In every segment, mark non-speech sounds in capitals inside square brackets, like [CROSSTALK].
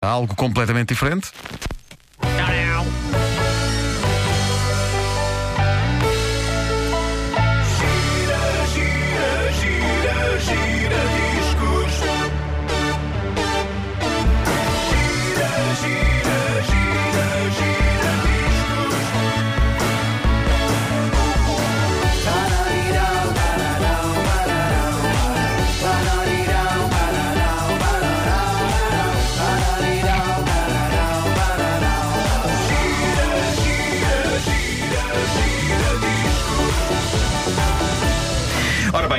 Algo completamente diferente.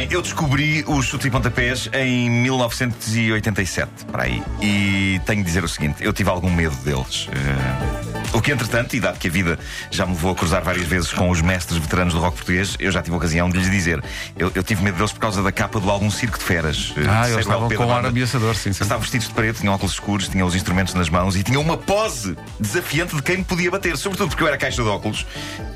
Eu descobri os chutes e pontapés em 1987, para aí. E tenho de dizer o seguinte: eu tive algum medo deles. Eh, o que, entretanto, e dado que a vida já me levou a cruzar várias vezes com os mestres veteranos do rock português, eu já tive a ocasião de lhes dizer. Eu, eu tive medo deles por causa da capa do álbum Circo de Feras. eh, Ah, eles estavam com um ar ameaçador, sim, sim. Estavam vestidos de preto, tinham óculos escuros, tinham os instrumentos nas mãos e tinham uma pose desafiante de quem me podia bater, sobretudo porque eu era caixa de óculos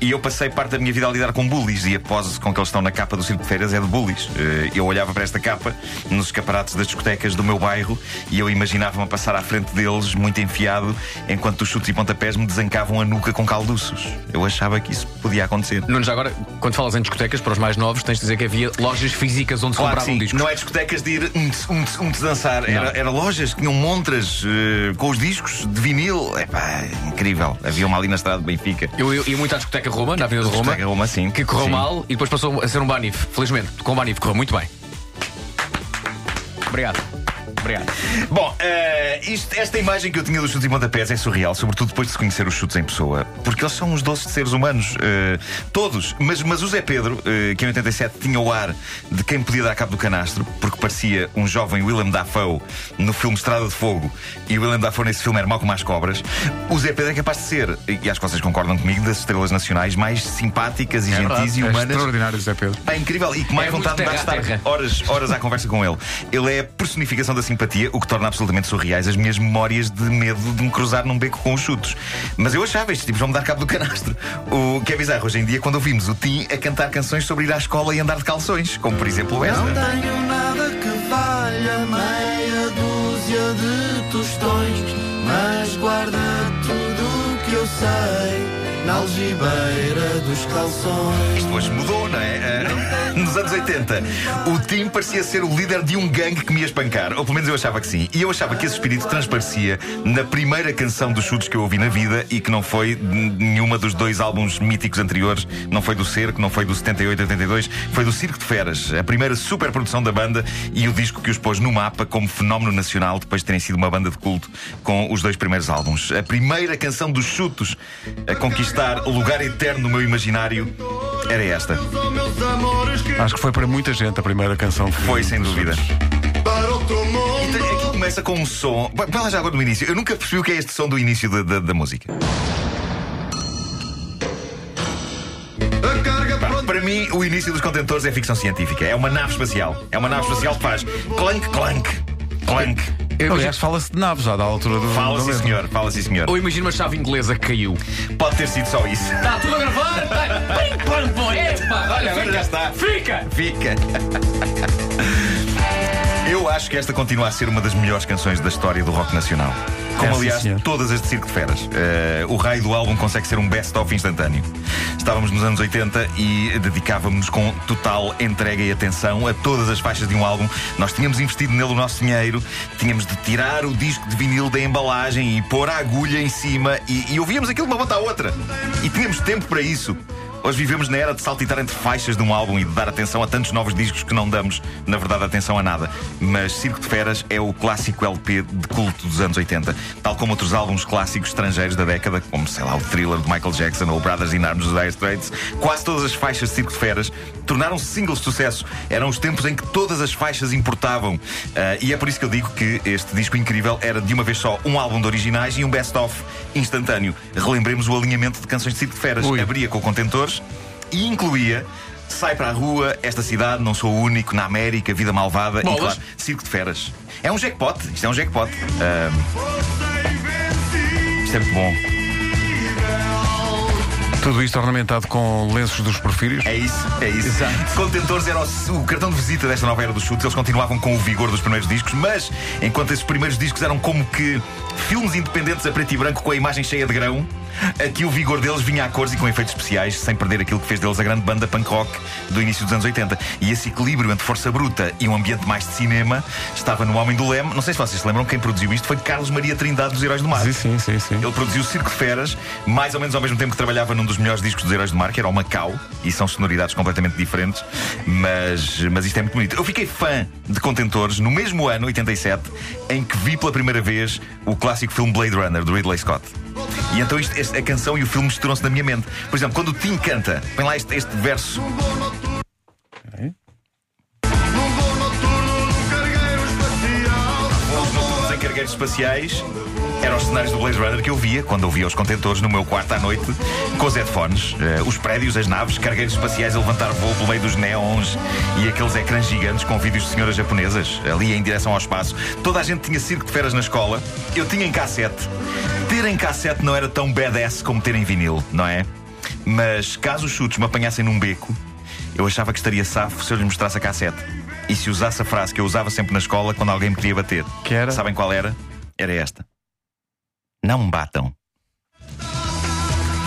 e eu passei parte da minha vida a lidar com bullies e a pose com que eles estão na capa do Circo de Feiras é de bullies. Eh, Eu olhava para esta capa nos escaparates das discotecas do meu bairro e eu imaginava-me a passar à frente deles, muito enfiado, enquanto os chutes e pontapés me desancavam a nuca com calduços. Eu achava que isso podia acontecer. Nunes, agora, quando falas em discotecas, para os mais novos, tens de dizer que havia lojas físicas onde se Claro compravam sim. discos. Não é discotecas de ir um, um, um, dançar. Era, era lojas que tinham montras eh, com os discos de vinil. Epá, incrível. Havia uma ali na estrada de Benfica. Eu eu ia muito à discoteca Roma, na Avenida de Roma, Discoteca Roma, sim. que correu Sim. mal e depois passou a ser um Banif. Felizmente, com o Banif correu muito bem. Obrigado. Obrigado. Bom, eh, isto- esta imagem que eu tinha dos chutes e pontapés é surreal, sobretudo depois de se conhecer os chutes em pessoa, porque eles são uns doces de seres humanos, eh, todos. Mas, mas o Zé Pedro, eh, que em 87 tinha o ar de quem podia dar cabo do canastro, porque parecia um jovem Willem Dafoe no filme Estrada de Fogo, e o Willem Dafoe nesse filme era mau como as cobras. O Zé Pedro é capaz de ser, e acho que vocês concordam comigo, das estrelas nacionais mais simpáticas e gentis verdade. e É humanas. extraordinário, Zé Pedro. É incrível e que mais É vontade de estar terra. horas, horas à conversa com ele. Ele é a personificação da simpatia, o que torna absolutamente surreais as minhas memórias de medo de me cruzar num beco com os chutos. Mas eu achava, estes tipos vão me dar cabo do canastro. O que é bizarro hoje em dia, quando ouvimos o Tim a cantar canções sobre ir à escola e andar de calções, como por exemplo esta. tenho nada que valha meia dúzia de tostões, mas guarda tudo o que eu sei na algibeira dos calções. Isto hoje mudou, não é? Ah, [LAUGHS] Nos anos 80, o Tim parecia ser o líder de um gangue que me ia espancar. Ou pelo menos eu achava que sim. E eu achava que esse espírito transparecia na primeira canção dos chutes que eu ouvi na vida e que não foi nenhuma dos dois álbuns míticos anteriores. Não foi do Cerco, não foi do 78, 82. Foi do Circo de Feras, a primeira superprodução da banda e o disco que os pôs no mapa como fenómeno nacional depois de terem sido uma banda de culto com os dois primeiros álbuns. A primeira canção dos chutos a conquistar lugar eterno no meu imaginário era esta. Acho que foi para muita gente a primeira canção que Foi, sem dúvida. E tem- aquilo começa com um som. Lá já agora do início. Eu nunca percebi o que é este som do início da, da, da música. Para mim, o início dos contentores é ficção científica. É uma nave espacial. É uma nave espacial que faz clank, clank, clank. Aliás, fala-se de naves já da altura do. Fala, da sim, letra. senhor. Fala, sim, senhor. Ou imagina uma chave inglesa que caiu. Pode ter sido só isso. Está tudo a gravar? Pim, pam, pam. Epá, olha, Agora fica. já está. Fica! Fica. Acho que esta continua a ser uma das melhores canções da história do rock nacional. Como, É, aliás, todas as de Circo de Feras. Eh, o raio do álbum consegue ser um best-of instantâneo. Estávamos nos anos 80 e dedicávamos-nos com total entrega e atenção a todas as faixas de um álbum. Nós tínhamos investido nele o nosso dinheiro, tínhamos de tirar o disco de vinil da embalagem e pôr a agulha em cima e, e ouvíamos aquilo de uma ponta à outra. E tínhamos tempo para isso. Hoje vivemos na era de saltitar entre faixas de um álbum e de dar atenção a tantos novos discos que não damos, na verdade, atenção a nada. Mas Circo de Feras é o clássico LP de culto dos anos 80, tal como outros álbuns clássicos estrangeiros da década, como, sei lá, o Thriller de Michael Jackson ou o Brothers in Arms dos Dire Straits. Quase todas as faixas de Circo de Feras tornaram-se singles de sucesso. Eram os tempos em que todas as faixas importavam. Ah, e é por isso que eu digo que este disco incrível era de uma vez só um álbum de originais e um best-of instantâneo. Relembremos o alinhamento de canções de Circo de Feras. Ui. Abria com contentores e incluía Sai para a rua, esta cidade, não sou o único, na América, vida malvada Bolas. e claro, Circo de Feras. É um jackpot, isto é um jackpot. Ahm, isto é muito bom. Tudo isto ornamentado com lenços dos porfírios. É isso, é isso. Contentores era o, o cartão de visita desta nova era dos chutes. Eles continuavam com o vigor dos primeiros discos, mas enquanto esses primeiros discos eram como que filmes independentes a preto e branco com a imagem cheia de grão, aqui o vigor deles vinha a cores e com efeitos especiais, sem perder aquilo que fez deles a grande banda punk rock do início dos anos 80. E esse equilíbrio entre força bruta e um ambiente mais de cinema estava no Homem do Leme. Não sei se vocês se lembram, quem produziu isto foi Carlos Maria Trindade dos Heróis do Mar. Sim, sim, sim, sim. Ele produziu Circo de Feras, mais ou menos ao mesmo tempo que trabalhava num dos melhores discos dos Heróis do Mar, que era o Macau, e são sonoridades completamente diferentes, mas, mas isto é muito bonito. Eu fiquei fã de Contentores no mesmo ano, 87, em que vi pela primeira vez o clássico filme Blade Runner, do Ridley Scott. E então isto, este- a canção e o filme misturam-se na minha mente. Por exemplo, quando o Tim canta, põe lá este, este verso. Em cargueiros espaciais eram os cenários do Blaze Runner que eu via quando eu via os contentores no meu quarto à noite com os headphones, eh, os prédios, as naves, cargueiros espaciais a levantar voo pelo meio dos neons e aqueles ecrãs gigantes com vídeos de senhoras japonesas ali em direção ao espaço. Toda a gente tinha circo de feras na escola. Eu tinha em cassete. Ter em cassete não era tão badass como ter em vinil, não é? Mas caso os chutes me apanhassem num beco, eu achava que estaria safo se eu lhes mostrasse a cassete. E se usasse a frase que eu usava sempre na escola quando alguém me queria bater. Que era? Sabem qual era? Era esta. Não me batam.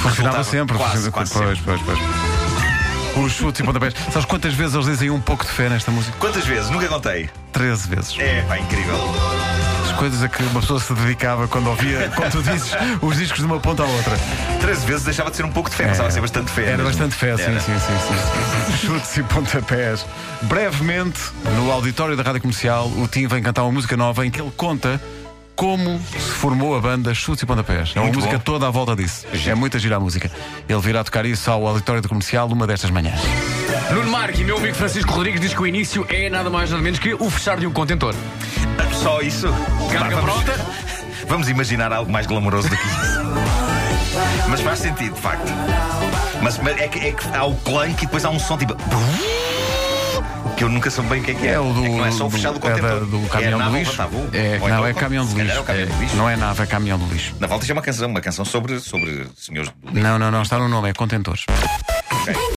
Funcionava sempre. quase, funcionava- quase pois, pois, pois. Os chutes e pontapés. Sabes quantas vezes eles dizem um pouco de fé nesta música? Quantas vezes? Nunca contei. 13 vezes. É, pá, incrível. As coisas a que uma pessoa se dedicava quando ouvia, quando tu dizes, [LAUGHS] os discos de uma ponta à outra. 13 vezes deixava de ser um pouco de fé, passava a ser bastante fé. Era mesmo. bastante fé, sim, Era. sim, sim, sim. [LAUGHS] Chutes e pontapés. Brevemente, no auditório da Rádio Comercial, o Tim vem cantar uma música nova em que ele conta como se formou a banda Chutes e Pontapés. É uma Muito música bom. toda à volta disso. É muita gira a música. Ele virá tocar isso ao auditório da Comercial uma destas manhãs. Nuno Marque e meu amigo Francisco Rodrigues diz que o início é nada mais nada menos que o fechar de um contentor. Só isso? Carga vamos- pronta? Vamos imaginar algo mais glamouroso do que isso. Mas faz sentido, de facto. Mas, mas é, que, é que há o clank e depois há um som tipo. Que eu nunca soube bem o que é que é. É o do, que não é só o do- fechar do é da- do É caminhão a do lixo. É, não, então, é caminhão do calhar lixo. é caminhão do lixo. Não é nave, é caminhão do lixo. Na volta é uma canção, uma canção sobre, sobre senhores do lixo. Não, não, não, está no nome, é contentores.